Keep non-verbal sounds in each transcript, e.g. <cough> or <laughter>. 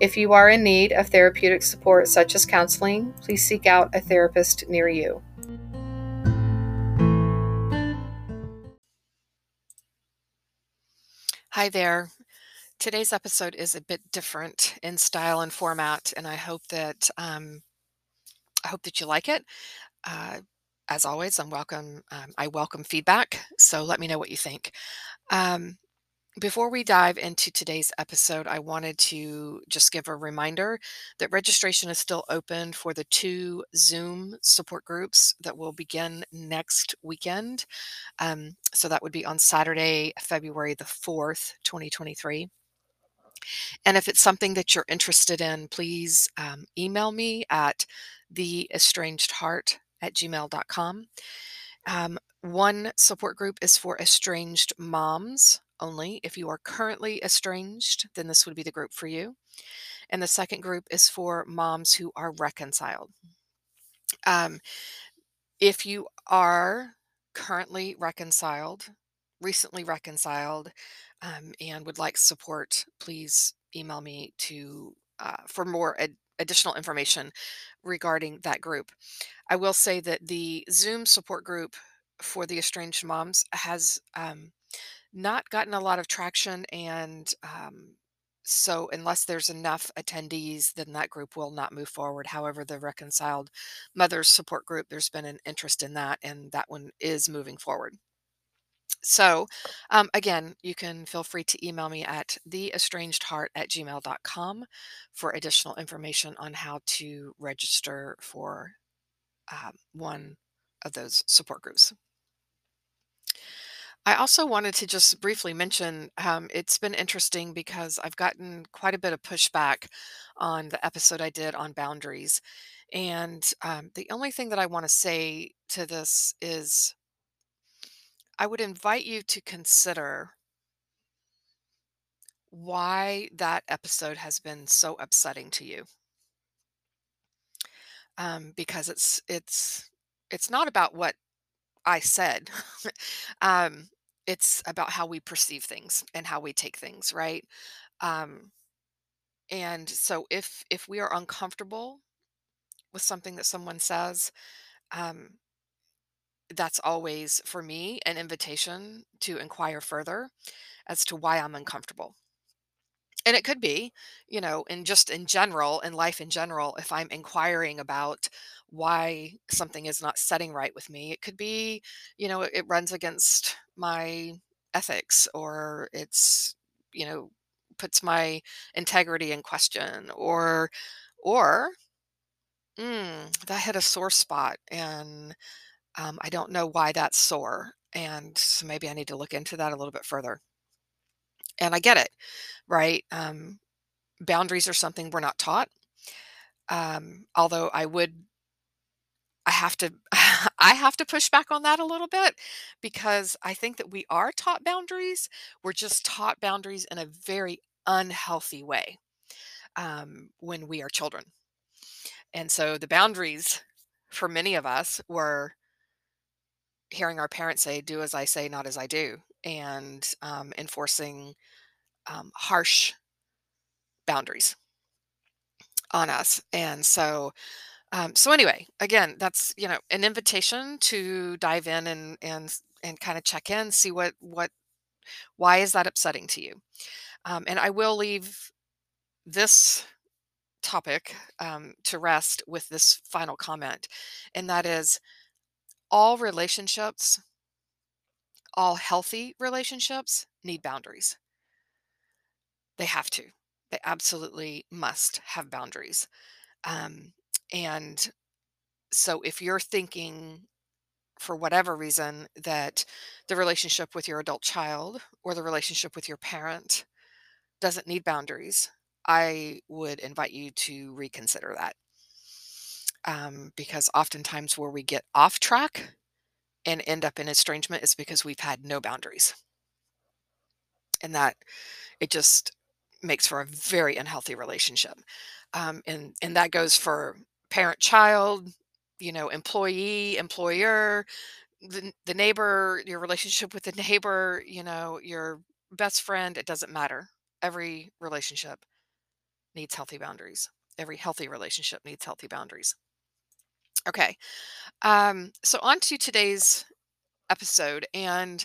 If you are in need of therapeutic support, such as counseling, please seek out a therapist near you. Hi there. Today's episode is a bit different in style and format, and I hope that um, I hope that you like it. Uh, as always, I'm welcome. Um, I welcome feedback, so let me know what you think. Um, before we dive into today's episode, I wanted to just give a reminder that registration is still open for the two Zoom support groups that will begin next weekend. Um, so that would be on Saturday, February the 4th, 2023. And if it's something that you're interested in, please um, email me at theestrangedheart at gmail.com. Um, one support group is for estranged moms only. If you are currently estranged, then this would be the group for you. And the second group is for moms who are reconciled. Um, if you are currently reconciled, recently reconciled, um, and would like support, please email me to uh, for more ad- additional information regarding that group. I will say that the Zoom support group for the estranged moms has um, not gotten a lot of traction and um, so unless there's enough attendees then that group will not move forward. However the reconciled mothers support group there's been an interest in that and that one is moving forward. So um, again you can feel free to email me at theestrangedheart at gmail.com for additional information on how to register for um, one of those support groups I also wanted to just briefly mention um, it's been interesting because I've gotten quite a bit of pushback on the episode I did on boundaries. And um, the only thing that I want to say to this is I would invite you to consider why that episode has been so upsetting to you. Um, because it's it's it's not about what I said. <laughs> um, it's about how we perceive things and how we take things, right? Um, and so if if we are uncomfortable with something that someone says, um, that's always for me an invitation to inquire further as to why I'm uncomfortable. And it could be, you know, in just in general, in life in general, if I'm inquiring about why something is not setting right with me, it could be, you know, it, runs against my ethics or it's, you know, puts my integrity in question or, or, mm, that hit a sore spot and um, I don't know why that's sore. And so maybe I need to look into that a little bit further. And I get it right? Um, boundaries are something we're not taught. Um, although I would, I have to, <laughs> I have to push back on that a little bit because I think that we are taught boundaries. We're just taught boundaries in a very unhealthy way um, when we are children. And so the boundaries for many of us were hearing our parents say, do as I say, not as I do, and um, enforcing um, harsh boundaries on us. And so, um, so anyway, again, that's you know an invitation to dive in and and and kind of check in, see what what why is that upsetting to you. Um, and I will leave this topic um, to rest with this final comment, and that is all relationships, all healthy relationships need boundaries. They have to. They absolutely must have boundaries. Um, and so if you're thinking for whatever reason that the relationship with your adult child or the relationship with your parent doesn't need boundaries, I would invite you to reconsider that. um, because oftentimes where we get off track and end up in estrangement is because we've had no boundaries. And that it just makes for a very unhealthy relationship. Um, and and that goes for parent child, you know, employee, employer, the, the neighbor, your relationship with the neighbor, you know, your best friend, it doesn't matter. Every relationship needs healthy boundaries. Every healthy relationship needs healthy boundaries. Okay. Um, so on to today's episode. And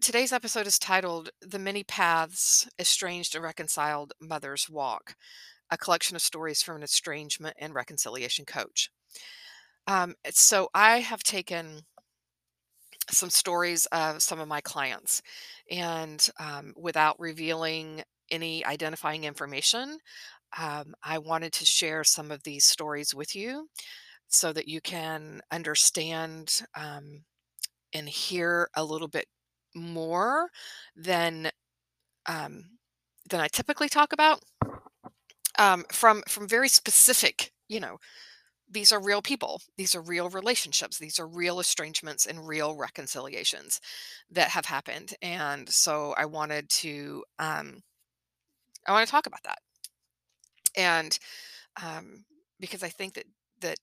today's episode is titled The Many Paths Estranged and Reconciled Mothers Walk, a collection of stories from an estrangement and reconciliation coach. Um, so I have taken some stories of some of my clients and um, without revealing any identifying information, um, I wanted to share some of these stories with you so that you can understand um, and hear a little bit more than um, than I typically talk about um, from from very specific, you know, these are real people, these are real relationships, these are real estrangements and real reconciliations that have happened, and so I wanted to um, I want to talk about that, and um, because I think that that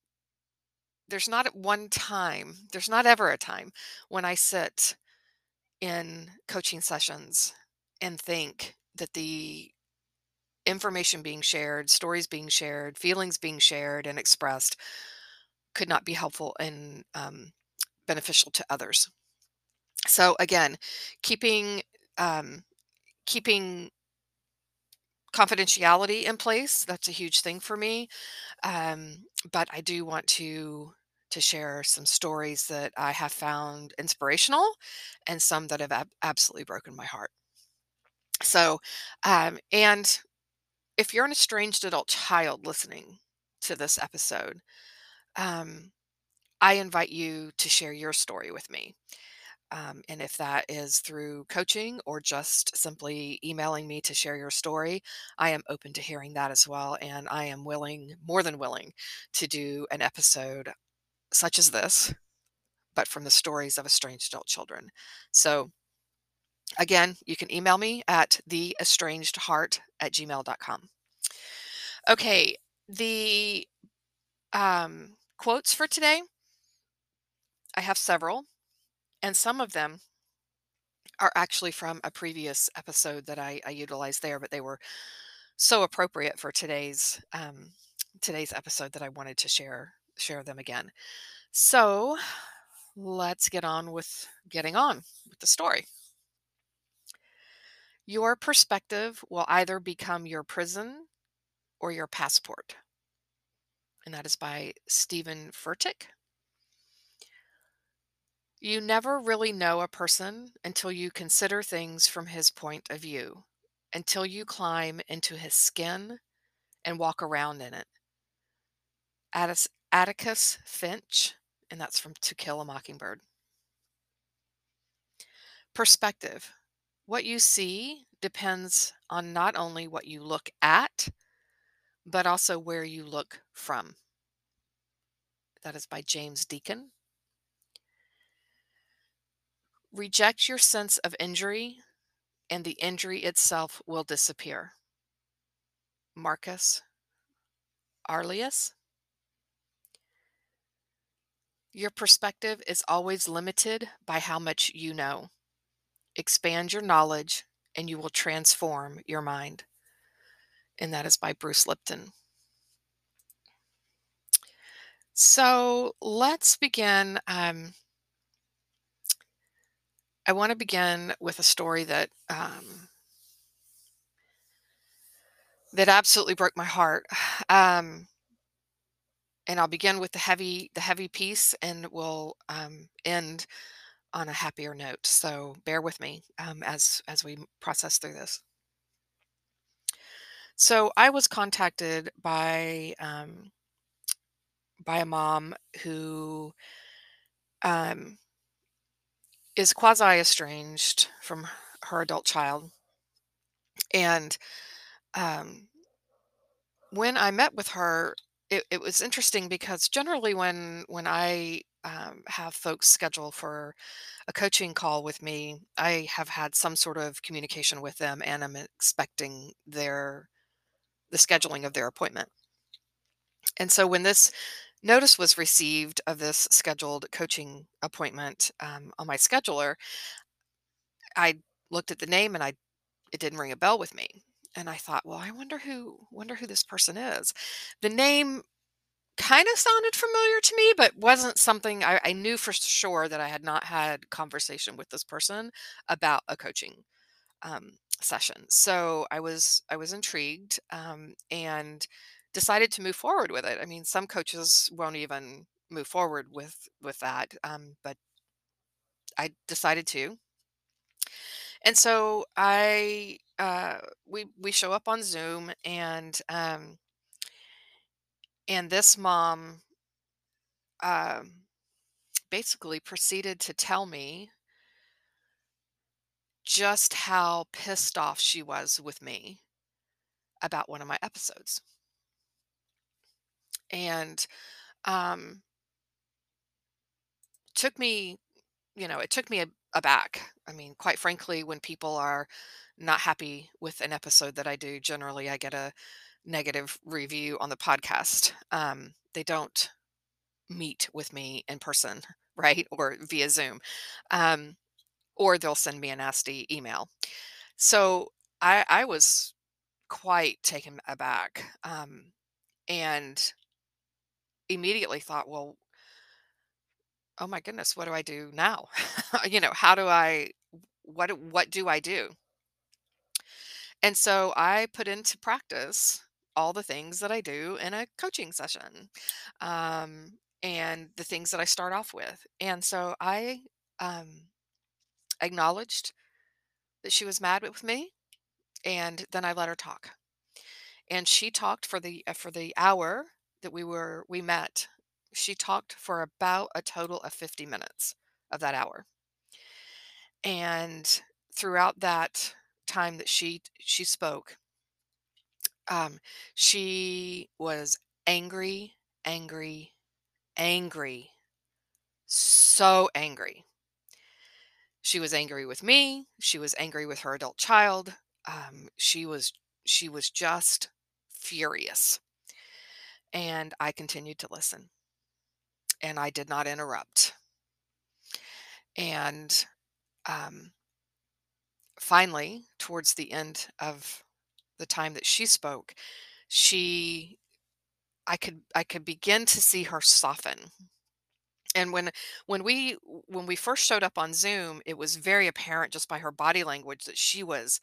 there's not at one time, there's not ever a time when I sit in coaching sessions and think that the information being shared, stories being shared, feelings being shared and expressed could not be helpful and um, beneficial to others. So again, keeping um, keeping confidentiality in place that's a huge thing for me um, but i do want to to share some stories that i have found inspirational and some that have ab- absolutely broken my heart. So um, and if you're an estranged adult child listening to this episode um, i invite you to share your story with me um, and if that is through coaching or just simply emailing me to share your story, I am open to hearing that as well. And I am willing, more than willing, to do an episode such as this, but from the stories of estranged adult children. So again, you can email me at theestrangedheart at gmail.com. Okay, the um, quotes for today, I have several. And some of them are actually from a previous episode that I, I utilized there, but they were so appropriate for today's um, today's episode that I wanted to share share them again. So let's get on with getting on with the story. Your perspective will either become your prison or your passport. And that is by Stephen Furtick. You never really know a person until you consider things from his point of view, until you climb into his skin and walk around in it. Atticus, Atticus Finch, and that's from To Kill a Mockingbird. Perspective. What you see depends on not only what you look at, but also where you look from. That is by James Deacon. Reject your sense of injury, and the injury itself will disappear. Marcus Aurelius. Your perspective is always limited by how much you know. Expand your knowledge, and you will transform your mind. And that is by Bruce Lipton. So let's begin. Um, I want to begin with a story that um, that absolutely broke my heart. <sighs> Um, and I'll begin with the heavy the heavy piece, and we'll um, end on a happier note. So bear with me um, as as we process through this. So I was contacted by um, by a mom who um, is quasi estranged from her adult child. And um, when I met with her, it, it was interesting because generally when when I um, have folks schedule for a coaching call with me, I have had some sort of communication with them, and I'm expecting their the scheduling of their appointment. And so when this notice was received of this scheduled coaching appointment um, on my scheduler, I looked at the name and I it didn't ring a bell with me. And I thought, well, I wonder who wonder who this person is. The name kind of sounded familiar to me, but wasn't something I, I knew for sure that I had not had conversation with this person about a coaching um, session. So I was I was intrigued um, and decided to move forward with it. I mean, some coaches won't even move forward with with that, um, but I decided to. And so I uh, we we show up on Zoom and um, and this mom um, basically proceeded to tell me just how pissed off she was with me about one of my episodes. And um, took me, you know, it took me aback. I mean, quite frankly, when people are not happy with an episode that I do, generally I get a negative review on the podcast. Um, they don't meet with me in person, <laughs> right? Or via Zoom. Um, or they'll send me a nasty email. So I, I was quite taken aback um, and immediately thought, well, oh my goodness, what do I do now? <laughs> you know, how do I, what, what do I do? And so I put into practice all the things that I do in a coaching session um, and the things that I start off with. And so I um, acknowledged that she was mad with me and then I let her talk. and she talked for the uh, for the hour that we were we met she talked for about a total of 50 minutes of that hour. And throughout that time that she she spoke um she was angry angry angry so angry. She was angry with me she was angry with her adult child um she was she was just furious and i continued to listen and I did not interrupt. And um, finally, towards the end of the time that she spoke, she I could I could begin to see her soften. And when when we when we first showed up on Zoom, it was very apparent just by her body language that she was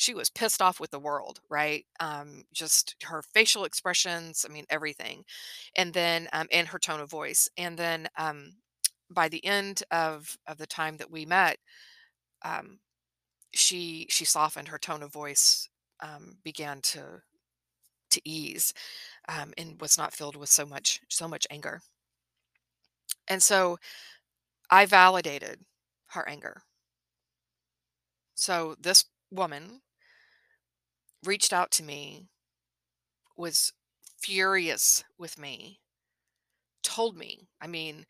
she was pissed off with the world, right? Um, just her facial expressions, I mean everything, and then um, and her tone of voice, and then um, by the end of of the time that we met, um, she she softened. Her tone of voice um, began to to ease, um, and was not filled with so much so much anger. And so I validated her anger. So this woman reached out to me, was furious with me, told me, I mean,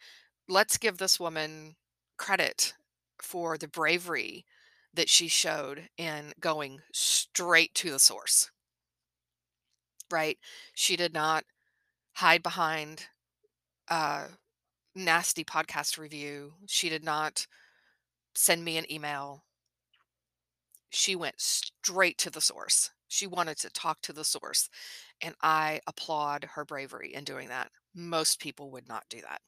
let's give this woman credit for the bravery that she showed in going straight to the source, right? She did not hide behind a nasty podcast review. She did not send me an email. She went straight to the source. She wanted to talk to the source. And I applaud her bravery in doing that. Most people would not do that.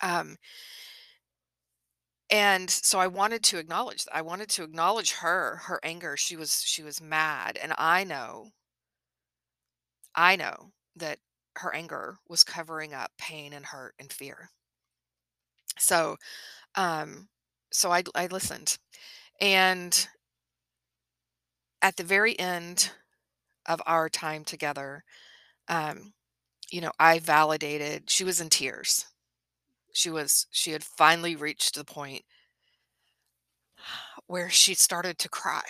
Um, and so I wanted to acknowledge I wanted to acknowledge her, her anger. She was she was mad. And I know, I know that her anger was covering up pain and hurt and fear. So um so I I listened. And at the very end of our time together, um, you know, I validated, she was in tears. She was, she had finally reached the point where she started to cry.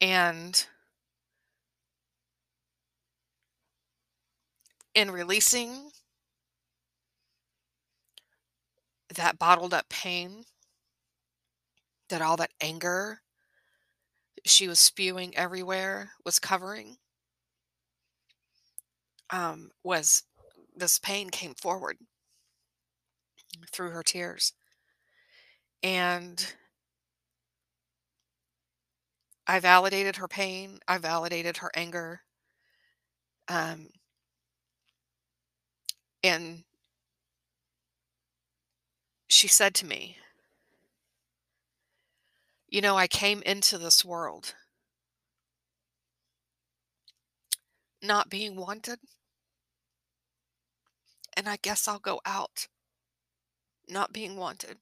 And in releasing that bottled up pain, that all that anger she was spewing everywhere was covering, um, was this pain came forward through her tears. And I validated her pain. I validated her anger. Um, and she said to me, You know, I came into this world not being wanted. And I guess I'll go out not being wanted.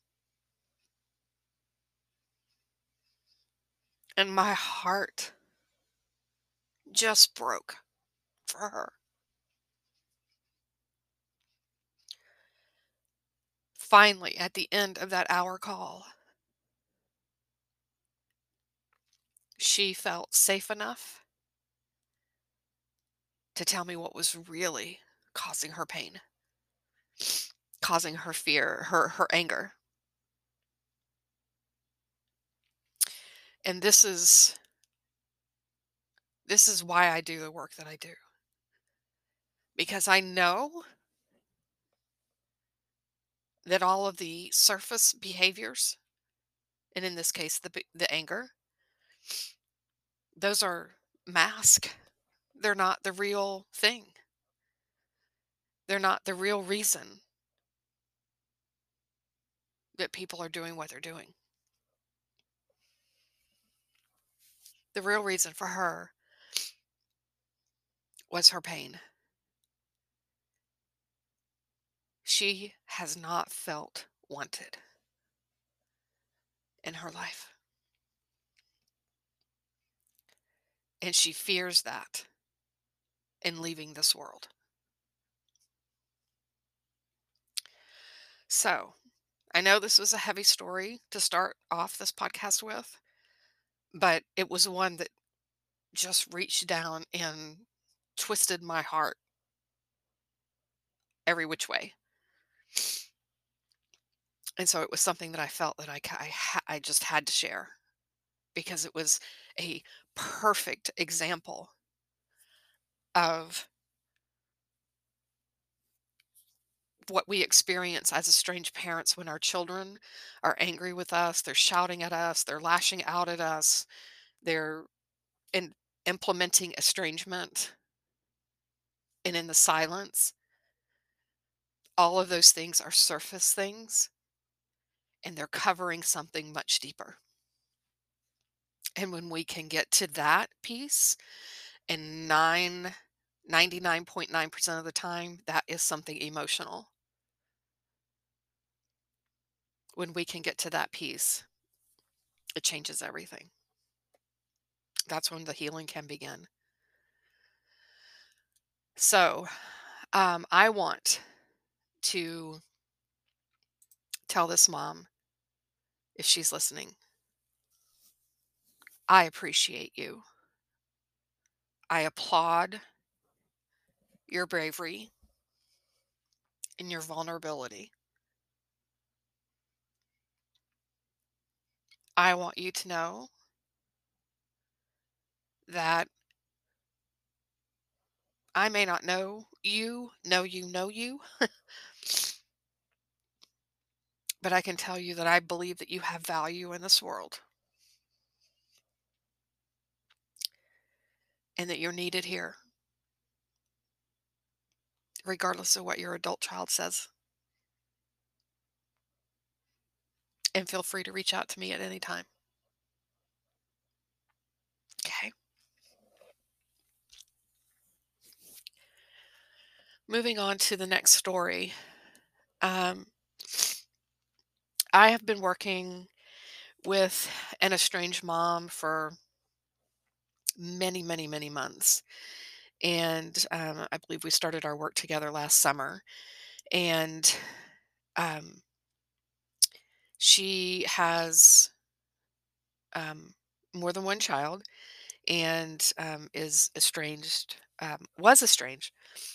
And my heart just broke for her. Finally, at the end of that hour call, she felt safe enough to tell me what was really causing her pain, causing her fear, her her anger. And this is this is why I do the work that I do. Because I know that all of the surface behaviors, and in this case the the anger, those are mask. They're not the real thing. They're not the real reason that people are doing what they're doing. The real reason for her was her pain. She has not felt wanted in her life. And she fears that in leaving this world. So, I know this was a heavy story to start off this podcast with, but it was one that just reached down and twisted my heart every which way. And so it was something that I felt that I I, I just had to share because it was a perfect example of what we experience as estranged parents when our children are angry with us, they're shouting at us, they're lashing out at us, they're in, implementing estrangement, and in the silence, all of those things are surface things and they're covering something much deeper. And when we can get to that piece, and nine, 99.9% of the time, that is something emotional. When we can get to that piece, it changes everything. That's when the healing can begin. So, um, I want to tell this mom, if she's listening, I appreciate you. I applaud your bravery and your vulnerability. I want you to know that I may not know you, know you, know you, but I can tell you that I believe that you have value in this world and that you're needed here, regardless of what your adult child says. And feel free to reach out to me at any time. Okay. Moving on to the next story. Um, I have been working with an estranged mom for many, many, many months. And um, I believe we started our work together last summer. And um, she has um, more than one child and um, is estranged, um, was estranged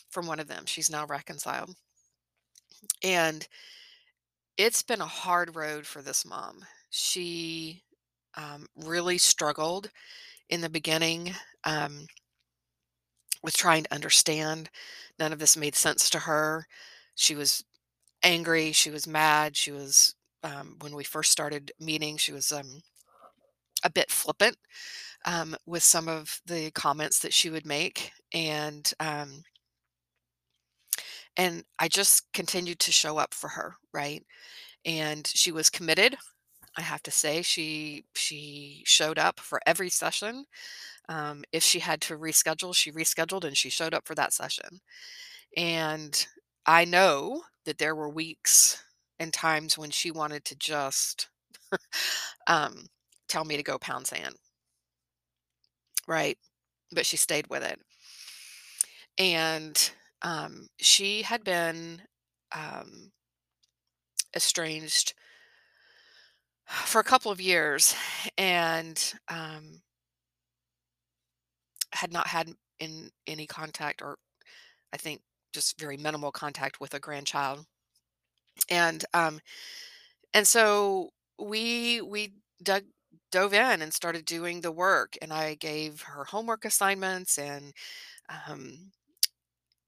from one of them. She's now reconciled. And it's been a hard road for this mom. She um, really struggled in the beginning um, with trying to understand. None of this made sense to her. She was angry. She was mad. She was, um, when we first started meeting, she was um, a bit flippant um, with some of the comments that she would make. And, um, and I just continued to show up for her, right? And she was committed. I have to say she she showed up for every session. Um, if she had to reschedule, she rescheduled and she showed up for that session. And I know that there were weeks and times when she wanted to just <laughs> um, tell me to go pound sand, right? But she stayed with it. And um, she had been um, estranged for a couple of years and um, had not had in any contact or I think just very minimal contact with a grandchild. And um, and so we we dug dove in and started doing the work and I gave her homework assignments and um,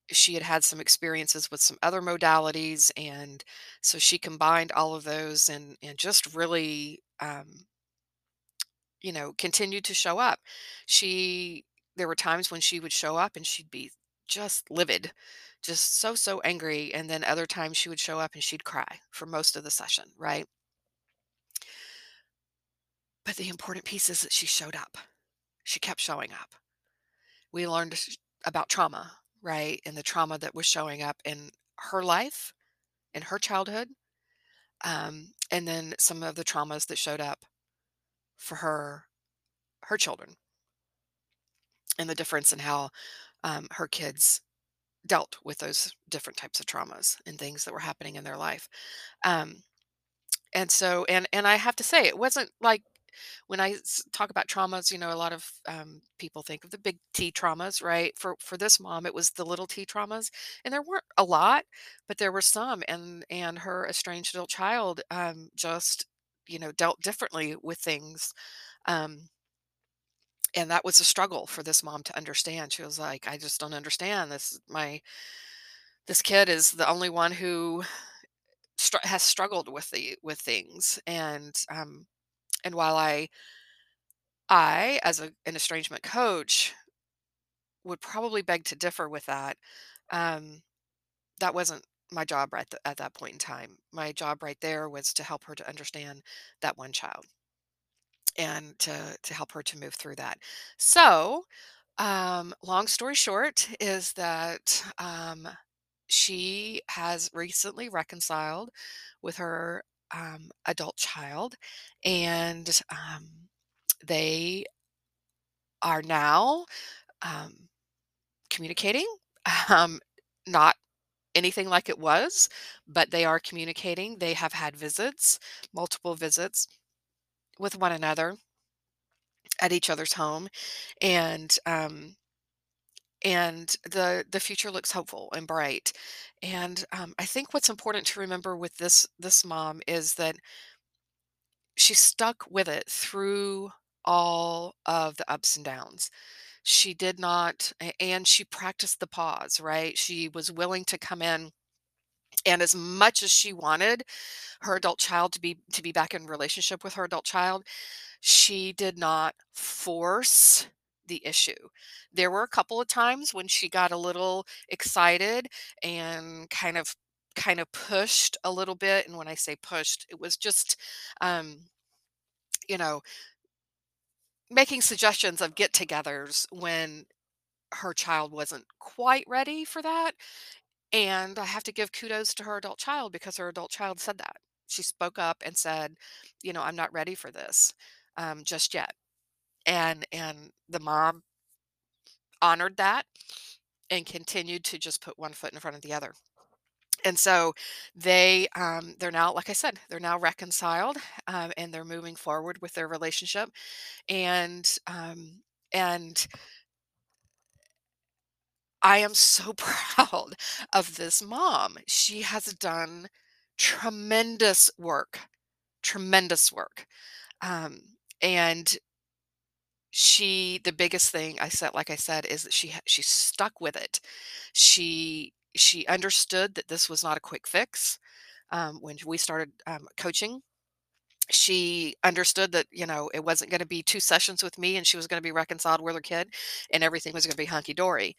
she had had some experiences with some other modalities and so she combined all of those and and just really um, you know continued to show up. She there were times when she would show up and she'd be just livid just so so angry and then other times she would show up and she'd cry for most of the session right? But the important piece is that she showed up. She kept showing up. We learned about trauma right and the trauma that was showing up in her life in her childhood um, and then some of the traumas that showed up for her her children. And the difference in how um, her kids dealt with those different types of traumas and things that were happening in their life. Um, and so and and i have to say it wasn't like when i talk about traumas you know a lot of um, people think of the big t traumas right for for this mom it was the little t traumas and there weren't a lot but there were some and and her estranged adult child um, just you know dealt differently with things um, and that was a struggle for this mom to understand. She was like, "I just don't understand this. My this kid is the only one who has struggled with the with things." And um, and while I I as a, an estrangement coach would probably beg to differ with that, um, that wasn't my job right th- at that point in time. My job right there was to help her to understand that one child and to to help her to move through that. So Um, long story short is that um, she has recently reconciled with her um, adult child, and um, they are now um, communicating. <laughs> Um, not anything like it was, but they are communicating. They have had visits, multiple visits with one another at each other's home, and um, and the the future looks hopeful and bright. And um, i think what's important to remember with this this mom is that she stuck with it through all of the ups and downs. She did not and she practiced the pause right? She was willing to come in and as much as she wanted her adult child to be to be back in relationship with her adult child she did not force the issue. There were a couple of times when she got a little excited and kind of kind of pushed a little bit and when I say pushed it was just um you know making suggestions of get-togethers when her child wasn't quite ready for that and I have to give kudos to her adult child because her adult child said that. She spoke up and said, you know, I'm not ready for this um, just yet. And and the mom honored that and continued to just put one foot in front of the other. And so they um, they're now, like I said, they're now reconciled um, and they're moving forward with their relationship. And um, and I am so <laughs> proud of this mom. She has done tremendous work, tremendous work. Um, and she the biggest thing I said like I said, is that she she stuck with it. She she understood that this was not a quick fix. Um, when we started, um, coaching, she understood that, you know, it wasn't gonna be 2 sessions with me and she was gonna be reconciled with her kid and everything was gonna be hunky dory.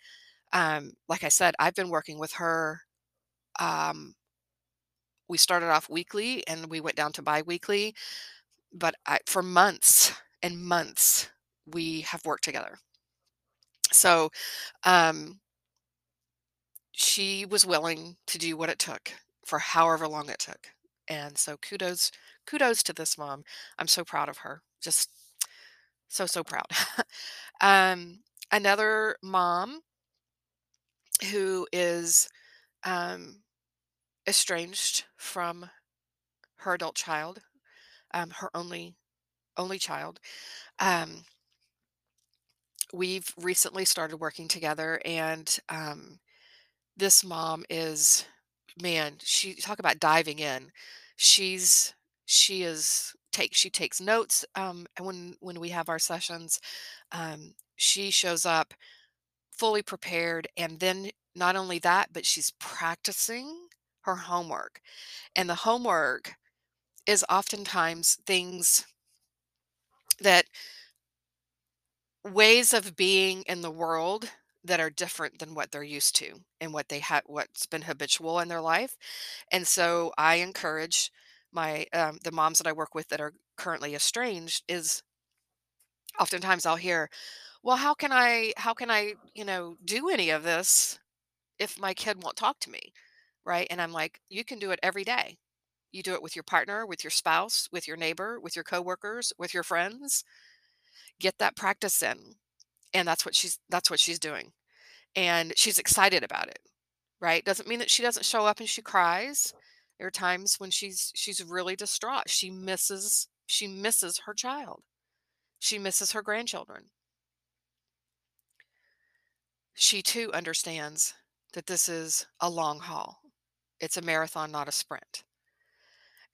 Um, like I said, I've been working with her, um we started off weekly and we went down to biweekly, but I for months and months, we have worked together. So, um she was willing to do what it took for however long it took. And so kudos kudos to this mom. I'm so proud of her. Just so, so proud. <laughs> Um, another mom who is, um, estranged from her adult child, um, her only only child, um we've recently started working together and, um, this mom is man, she talk about diving in. She's she is take she takes notes, um, and when when we have our sessions, um, she shows up fully prepared, and then not only that, but she's practicing her homework, and the homework is oftentimes things that ways of being in the world that are different than what they're used to and what they have what's been habitual in their life. And so I encourage my um, the moms that I work with that are currently estranged is oftentimes I'll hear, "Well, how can I how can I, you know, do any of this if my kid won't talk to me?" Right? And I'm like, "You can do it every day. You do it with your partner, with your spouse, with your neighbor, with your coworkers, with your friends. Get that practice in." And that's what she's that's what she's doing. And she's excited about it, right? Doesn't mean that she doesn't show up and she cries. There are times when she's she's really distraught. She misses she misses her child. She misses her grandchildren. She too understands that this is a long haul. It's a marathon, not a sprint.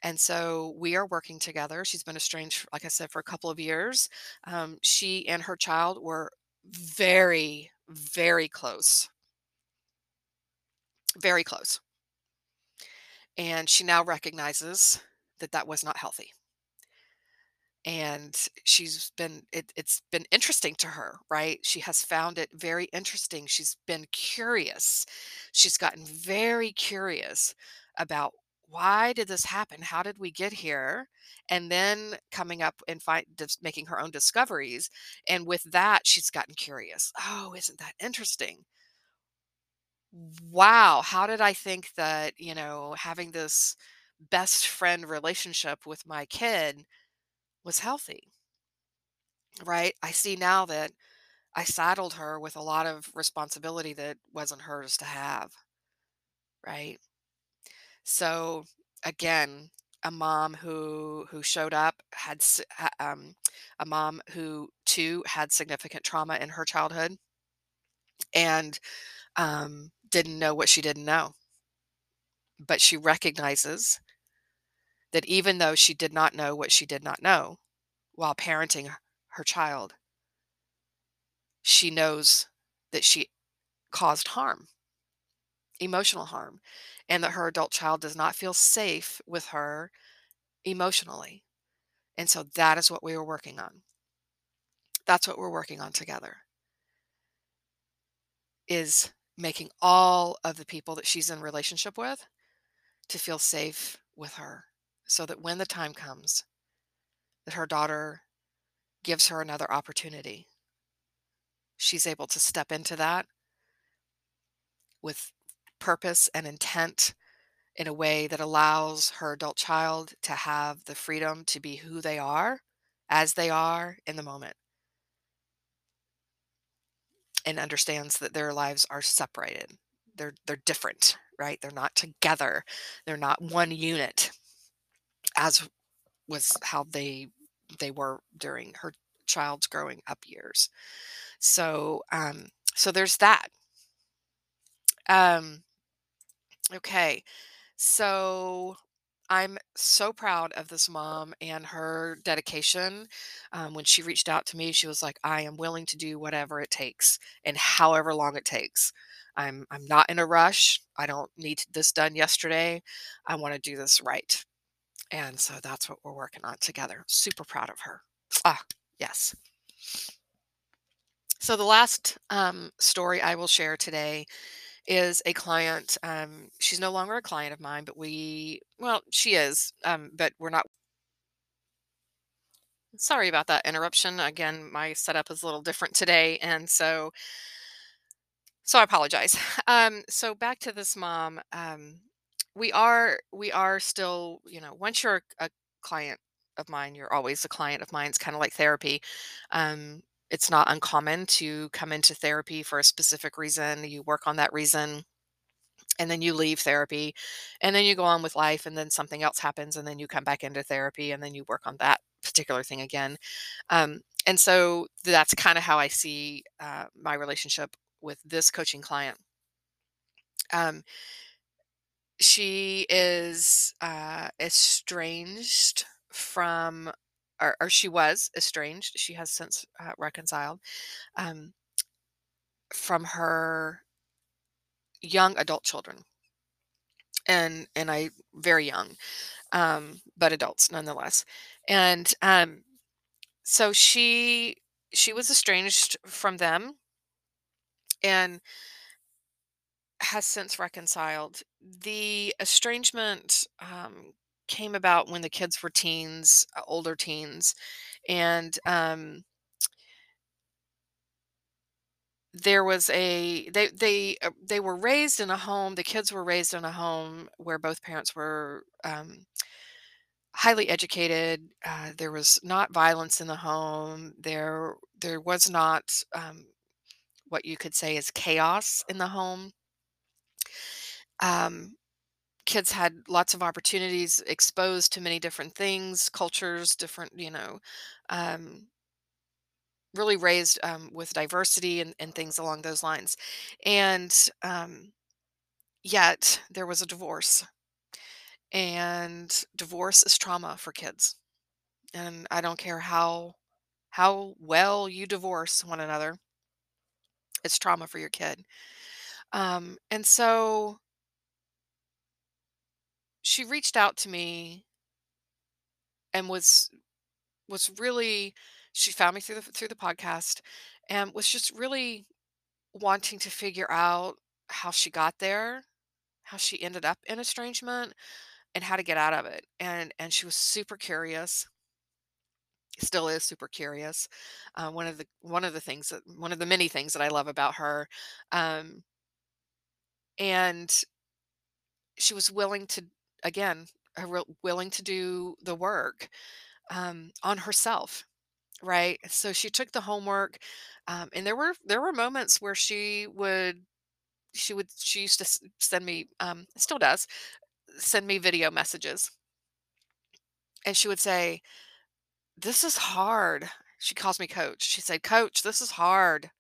And so we are working together. She's been estranged, like I said, for a couple of years. Um, she and her child were very, very close. Very close. And she now recognizes that that was not healthy. And she's been it it's been interesting to her, right? She has found it very interesting. She's been curious. She's gotten very curious about why did this happen? How did we get here? And then coming up and find making her own discoveries. And with that, she's gotten curious. Oh, isn't that interesting? Wow, how did I think that, you know, having this best friend relationship with my kid was healthy? Right? I see now that I saddled her with a lot of responsibility that wasn't hers to have. Right? So, again, a mom who who showed up had um, a mom who too had significant trauma in her childhood and, um, didn't know what she didn't know. But she recognizes that even though she did not know what she did not know while parenting her child she knows that she caused harm emotional harm, and that her adult child does not feel safe with her emotionally. And so that is what we were working on. That's what we're working on together. Is making all of the people that she's in relationship with to feel safe with her so that when the time comes that her daughter gives her another opportunity she's able to step into that with purpose and intent in a way that allows her adult child to have the freedom to be who they are, as they are in the moment. And understands that their lives are separated. They're they're different, right? They're not together. They're not one unit as was how they they were during her child's growing up years. So, um, so there's that. Um, okay. So I'm so proud of this mom and her dedication. Um, when she reached out to me, she was like, "I am willing to do whatever it takes and however long it takes. I'm I'm not in a rush. I don't need this done yesterday. I want to do this right." And so that's what we're working on together. Super proud of her. Ah, yes. So the last um, story I will share today is a client. Um, she's no longer a client of mine, but we, well, she is, um, but we're not. Sorry about that interruption. Again, my setup is a little different today, and so so I apologize. <laughs> Um, so back to this mom. Um, we are we are still, you know, once you're a client of mine, you're always a client of mine. It's kind of like therapy. Um, it's not uncommon to come into therapy for a specific reason. You work on that reason and then you leave therapy and then you go on with life and then something else happens and then you come back into therapy and then you work on that particular thing again um, and so that's kind of how i see uh, my relationship with this coaching client um, she is uh, estranged from or, or she was estranged she has since uh, reconciled um, from her young adult children and and I very young, um, but adults nonetheless. And um, so she she was estranged from them and has since reconciled. The estrangement um, came about when the kids were teens, uh, older teens, and um, there was a they they uh, they were raised in a home. The kids were raised in a home where both parents were um, highly educated. Uh, there was not violence in the home. There there was not um, what you could say is chaos in the home. Um, kids had lots of opportunities, exposed to many different things, cultures, different you know, um, really raised um, with diversity and, and things along those lines. And um, yet there was a divorce, and divorce is trauma for kids and I don't care how how well you divorce one another, it's trauma for your kid. Um, and so she reached out to me and was was really she found me through the through the podcast and was just really wanting to figure out how she got there, how she ended up in estrangement and how to get out of it. And and she was super curious still is super curious. Uh, one of the one of the things that one of the many things that I love about her, um, and she was willing to again willing to do the work um, on herself. Right. So she took the homework, um, and there were there were moments where she would she would she used to send me um, still does send me video messages, and she would say, "This is hard." She calls me coach. She said, "Coach, this is hard."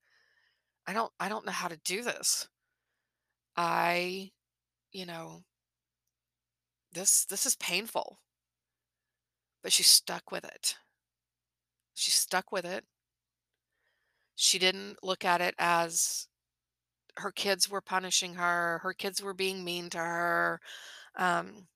I don't I don't know how to do this. I, you know, this this is painful, but she stuck with it. She stuck with it. She didn't look at it as her kids were punishing her, her kids were being mean to her. Um,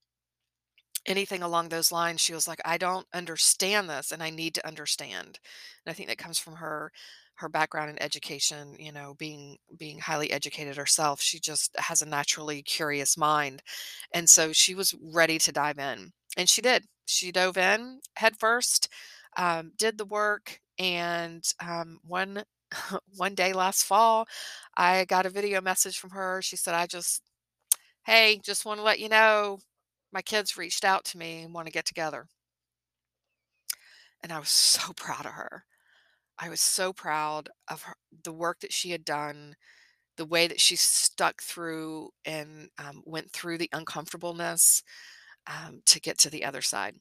anything along those lines she was like i don't understand this and i need to understand and i think that comes from her her background in education you know being being highly educated herself she just has a naturally curious mind and so she was ready to dive in and she did she dove in head first um, did the work and um, one <laughs> one day last fall i got a video message from her she said i just Hey, just want to let you know my kids reached out to me and want to get together. And I was so <laughs> proud of her. I was so proud of her, the work that she had done, the way that she stuck through and um, went through the uncomfortableness um, to get to the other side.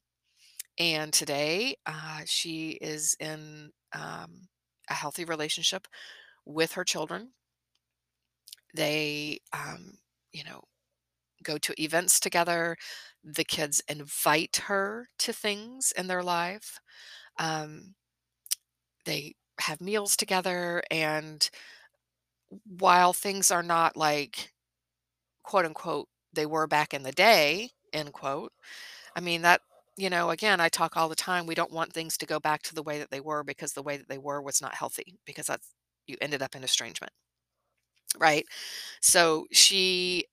And today, uh, she is in um, a healthy relationship with her children. They, um, you know, go to events together. The kids invite her to things in their life. Um, they have meals together, and while things are not like, quote unquote, they were back in the day, end quote. I mean, that, you know, again, I talk all the time. We don't want things to go back to the way that they were because the way that they were was not healthy because that's, you ended up in estrangement, right? So she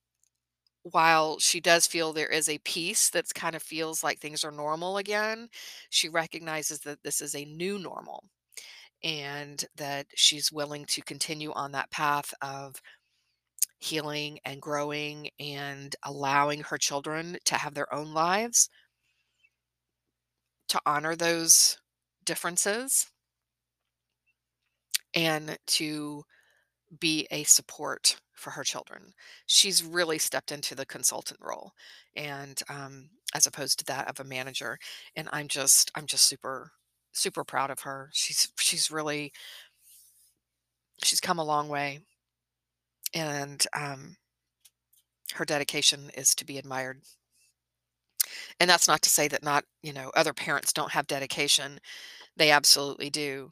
while she does feel there is a peace that's kind of feels like things are normal again, she recognizes that this is a new normal and that she's willing to continue on that path of healing and growing and allowing her children to have their own lives, to honor those differences, and to be a support for her children. She's really stepped into the consultant role and um, as opposed to that of a manager. And I'm just I'm just super super proud of her. She's she's really she's come a long way and um, her dedication is to be admired. And that's not to say that not, you know, other parents don't have dedication. They absolutely do.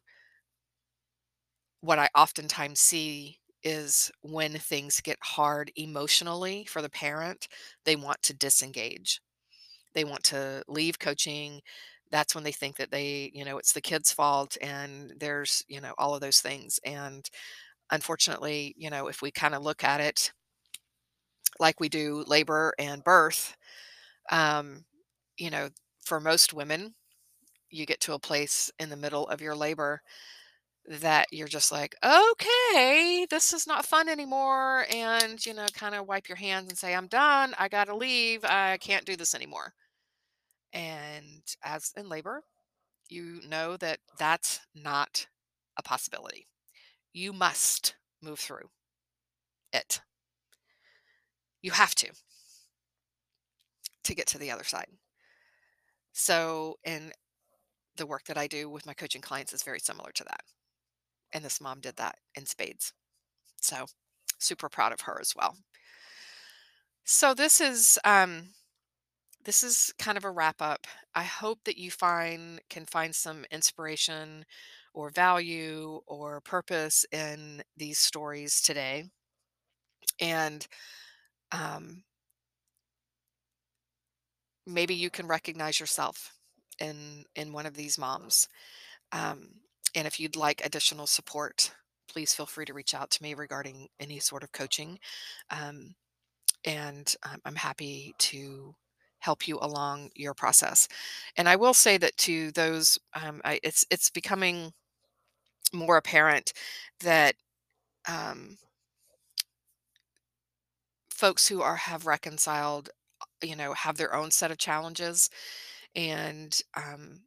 What I oftentimes see is when things get hard emotionally for the parent, they want to disengage. They want to leave coaching. That's when they think that they, you know, it's the kid's fault and there's, you know, all of those things. And unfortunately, you know, if we kind of look at it like we do labor and birth, um, you know, for most women, you get to a place in the middle of your labor that you're just like, okay, this is not fun anymore. And, you know, kind of wipe your hands and say, I'm done. I got to leave. I can't do this anymore. And as in labor, you know that that's not a possibility. You must move through it. You have to to get to the other side. So, and the work that I do with my coaching clients is very similar to that. And this mom did that in spades. So, super proud of her as well. So, this is um this is kind of a wrap up. I hope that you find can find some inspiration or value or purpose in these stories today. And um, maybe you can recognize yourself in in one of these moms. Um, and if you'd like additional support, please feel free to reach out to me regarding any sort of coaching. Um, and um, I'm happy to help you along your process. And I will say that to those, um, I, it's it's becoming more apparent that um, folks who are have reconciled, you know, have their own set of challenges, and um,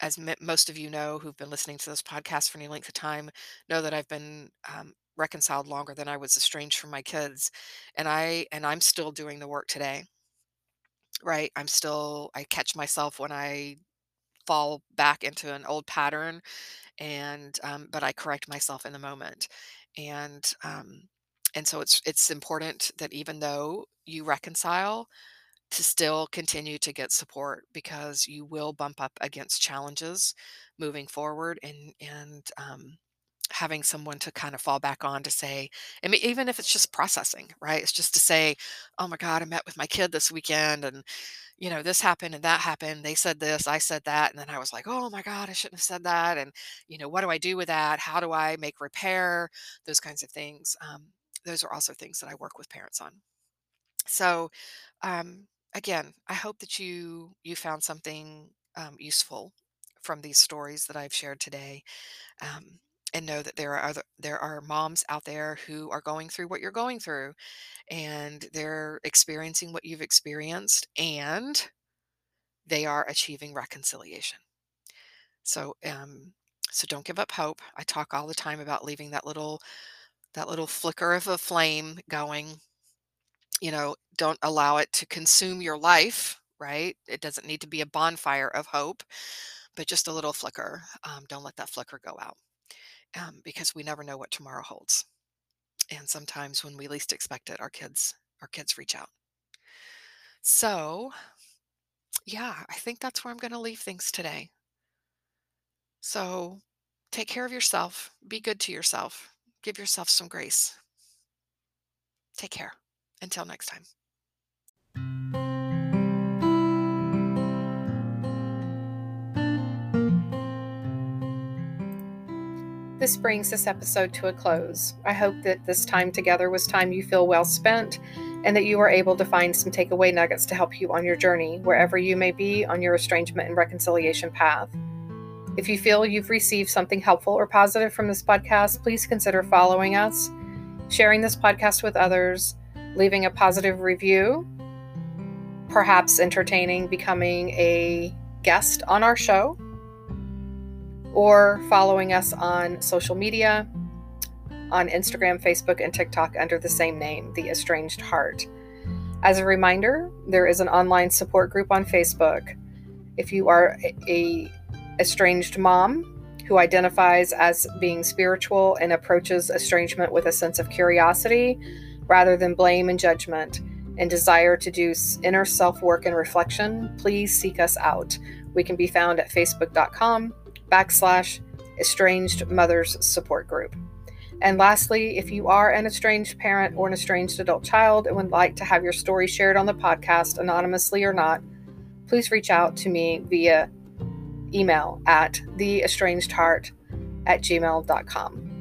as m- most of you know who've been listening to this podcast for any length of time, know that I've been um, reconciled longer than I was estranged from my kids, and I and I'm still doing the work today. Right, I'm still I catch myself when I fall back into an old pattern and um, but I correct myself in the moment, and um, and so it's it's important that even though you reconcile, to still continue to get support because you will bump up against challenges moving forward, and and um, having someone to kind of fall back on to say, I mean, even if it's just processing, right? It's just to say, oh my God, I met with my kid this weekend and you know, this happened and that happened. They said this, I said that. And then I was like, oh my God, I shouldn't have said that. And, you know, what do I do with that? How do I make repair? Those kinds of things. Um, those are also things that I work with parents on. So, um, again, I hope that you you found something um, useful from these stories that I've shared today, um, and know that there are other there are moms out there who are going through what you're going through, and they're experiencing what you've experienced, and they are achieving reconciliation. So, um, so don't give up hope. I talk all the time about leaving that little that little flicker of a flame going. You know, don't allow it to consume your life. Right? It doesn't need to be a bonfire of hope, but just a little flicker. Um, don't let that flicker go out um, because we never know what tomorrow holds. And sometimes when we least expect it, our kids our kids reach out. So, yeah, I think that's where I'm going to leave things today. So, take care of yourself, be good to yourself, give yourself some grace. Take care. Until next time. This brings this episode to a close. I hope that this time together was time you feel well spent and that you are able to find some takeaway nuggets to help you on your journey, wherever you may be on your estrangement and reconciliation path. If you feel you've received something helpful or positive from this podcast, please consider following us, sharing this podcast with others, leaving a positive review, perhaps entertaining becoming a guest on our show or following us on social media on Instagram, Facebook, and TikTok under the same name, The Estranged Heart. As a reminder, there is an online support group on Facebook. If you are a estranged mom who identifies as being spiritual and approaches estrangement with a sense of curiosity rather than blame and judgment, and desire to do inner self work and reflection, please seek us out. We can be found at facebook.com backslash estranged mothers support group. And lastly, if you are an estranged parent or an estranged adult child and would like to have your story shared on the podcast, anonymously or not, please reach out to me via email at theestrangedheart at gmail.com.